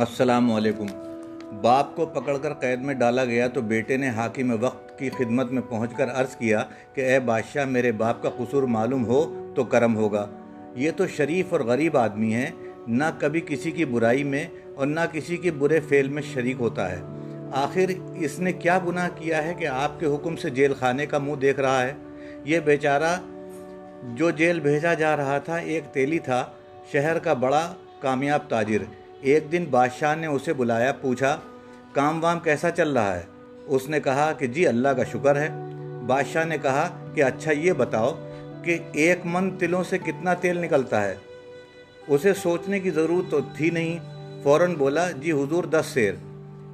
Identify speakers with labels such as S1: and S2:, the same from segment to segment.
S1: السلام علیکم۔ باپ کو پکڑ کر قید میں ڈالا گیا تو بیٹے نے حاکم وقت کی خدمت میں پہنچ کر عرض کیا کہ اے بادشاہ، میرے باپ کا قصور معلوم ہو تو کرم ہوگا۔ یہ تو شریف اور غریب آدمی ہے نہ کبھی کسی کی برائی میں اور نہ کسی کے برے فعل میں شریک ہوتا ہے۔ آخر اس نے کیا گناہ کیا ہے کہ آپ کے حکم سے جیل خانے کا منہ دیکھ رہا ہے؟ یہ بیچارہ جو جیل بھیجا جا رہا تھا ایک تیلی تھا، شہر کا بڑا کامیاب تاجر۔ ایک دن بادشاہ نے اسے بلایا، پوچھا، کام وام کیسا چل رہا ہے؟ اس نے کہا کہ جی اللہ کا شکر ہے۔ بادشاہ نے کہا کہ اچھا یہ بتاؤ کہ ایک من تلوں سے کتنا تیل نکلتا ہے؟ اسے سوچنے کی ضرورت تو تھی نہیں، فوراً بولا جی حضور، دس سیر۔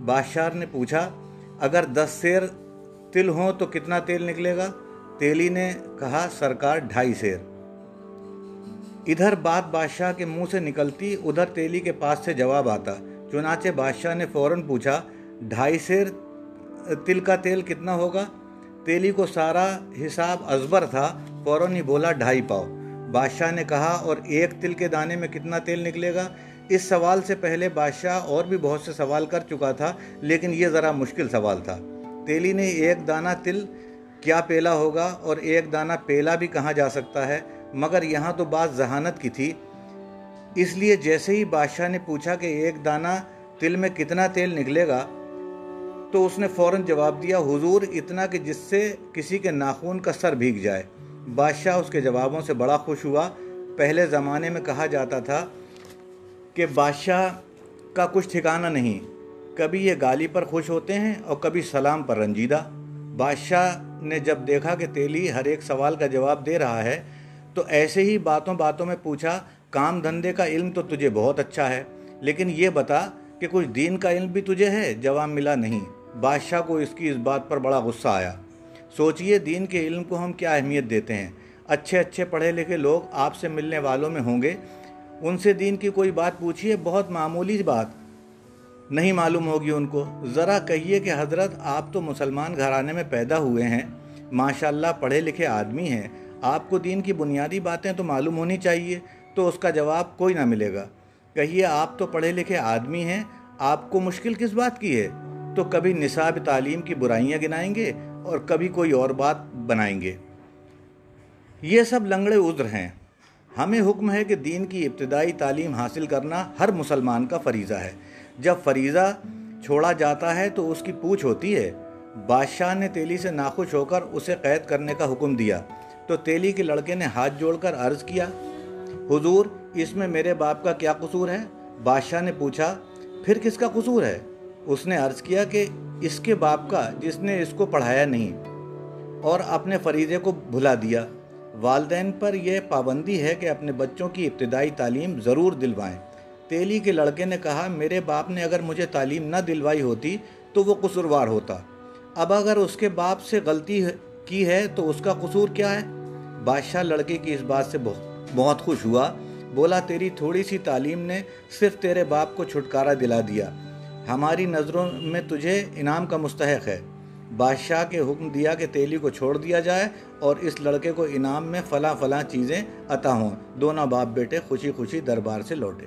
S1: بادشاہ نے پوچھا، اگر دس سیر تل ہوں تو کتنا تیل نکلے گا؟ تیلی نے کہا، سرکار ڈھائی سیر۔ ادھر بات بادشاہ کے منہ سے نکلتی، ادھر تیلی کے پاس سے جواب آتا۔ چنانچہ بادشاہ نے فوراً پوچھا، ڈھائی سیر تل کا تیل کتنا ہوگا؟ تیلی کو سارا حساب ازبر تھا، فوراً ہی بولا ڈھائی پاؤ۔ بادشاہ نے کہا، اور ایک تل کے دانے میں کتنا تیل نکلے گا؟ اس سوال سے پہلے بادشاہ اور بھی بہت سے سوال کر چکا تھا، لیکن یہ ذرا مشکل سوال تھا۔ تیلی نے ایک دانہ تل کیا پیلا ہوگا، اور ایک دانہ پیلا بھی کہاں جا سکتا ہے؟ مگر یہاں تو بات ذہانت کی تھی۔ اس لیے جیسے ہی بادشاہ نے پوچھا کہ ایک دانہ تل میں کتنا تیل نکلے گا، تو اس نے فوراً جواب دیا، حضور، اتنا کہ جس سے کسی کے ناخون کا سر بھیگ جائے۔ بادشاہ اس کے جوابوں سے بڑا خوش ہوا۔ پہلے زمانے میں کہا جاتا تھا کہ بادشاہ کا کچھ ٹھکانہ نہیں، کبھی یہ گالی پر خوش ہوتے ہیں اور کبھی سلام پر رنجیدہ۔ بادشاہ نے جب دیکھا کہ تیلی ہر ایک سوال کا جواب دے رہا ہے تو ایسے ہی باتوں باتوں میں پوچھا، کام دھندے کا علم تو تجھے بہت اچھا ہے، لیکن یہ بتا کہ کچھ دین کا علم بھی تجھے ہے، جواب ملا نہیں۔ بادشاہ کو اس کی اس بات پر بڑا غصہ آیا۔ سوچئے دین کے علم کو ہم کیا اہمیت دیتے ہیں؟ اچھے اچھے پڑھے لکھے لوگ آپ سے ملنے والوں میں ہوں گے۔ ان سے دین کی کوئی بات پوچھئے، بہت معمولی بات۔ نہیں معلوم ہوگی ان کو۔ ذرا کہیے کہ حضرت، آپ تو مسلمان گھرانے میں پیدا ہوئے ہیں۔ ماشاءاللہ پڑھے لکھے آدمی ہیں۔ آپ کو دین کی بنیادی باتیں تو معلوم ہونی چاہیے، تو اس کا جواب کوئی نہ ملے گا۔ کہیے، آپ تو پڑھے لکھے آدمی ہیں، آپ کو مشکل کس بات کی ہے؟ تو کبھی نصاب تعلیم کی برائیاں گنائیں گے اور کبھی کوئی اور بات بنائیں گے۔ یہ سب لنگڑے عذر ہیں۔ ہمیں حکم ہے کہ دین کی ابتدائی تعلیم حاصل کرنا ہر مسلمان کا فریضہ ہے۔ جب فریضہ چھوڑا جاتا ہے تو اس کی پوچھ ہوتی ہے۔ بادشاہ نے تیلی سے ناخوش ہو کر اسے قید کرنے کا حکم دیا۔ تو تیلی کے لڑکے نے ہاتھ جوڑ کر عرض کیا، حضور، اس میں میرے باپ کا کیا قصور ہے؟ بادشاہ نے پوچھا، پھر کس کا قصور ہے؟ اس نے عرض کیا کہ اس کے باپ کا جس نے اس کو پڑھایا نہیں اور اپنے فریضے کو بھلا دیا۔ والدین پر یہ پابندی ہے کہ اپنے بچوں کی ابتدائی تعلیم ضرور دلوائیں۔ تیلی کے لڑکے نے کہا، میرے باپ نے اگر مجھے تعلیم نہ دلوائی ہوتی تو وہ قصوروار ہوتا۔ اب اگر اس کے باپ سے غلطی کی ہے تو اس کا قصور کیا ہے؟ بادشاہ لڑکے کی اس بات سے بہت خوش ہوا۔ بولا، تیری تھوڑی سی تعلیم نے صرف تیرے باپ کو چھٹکارا دلا دیا۔ ہماری نظروں میں تجھے انعام کا مستحق ہے۔ بادشاہ کے حکم دیا کہ تیلی کو چھوڑ دیا جائے اور اس لڑکے کو انعام میں فلاں فلاں چیزیں عطا ہوں۔ دونوں باپ بیٹے خوشی خوشی دربار سے لوٹے۔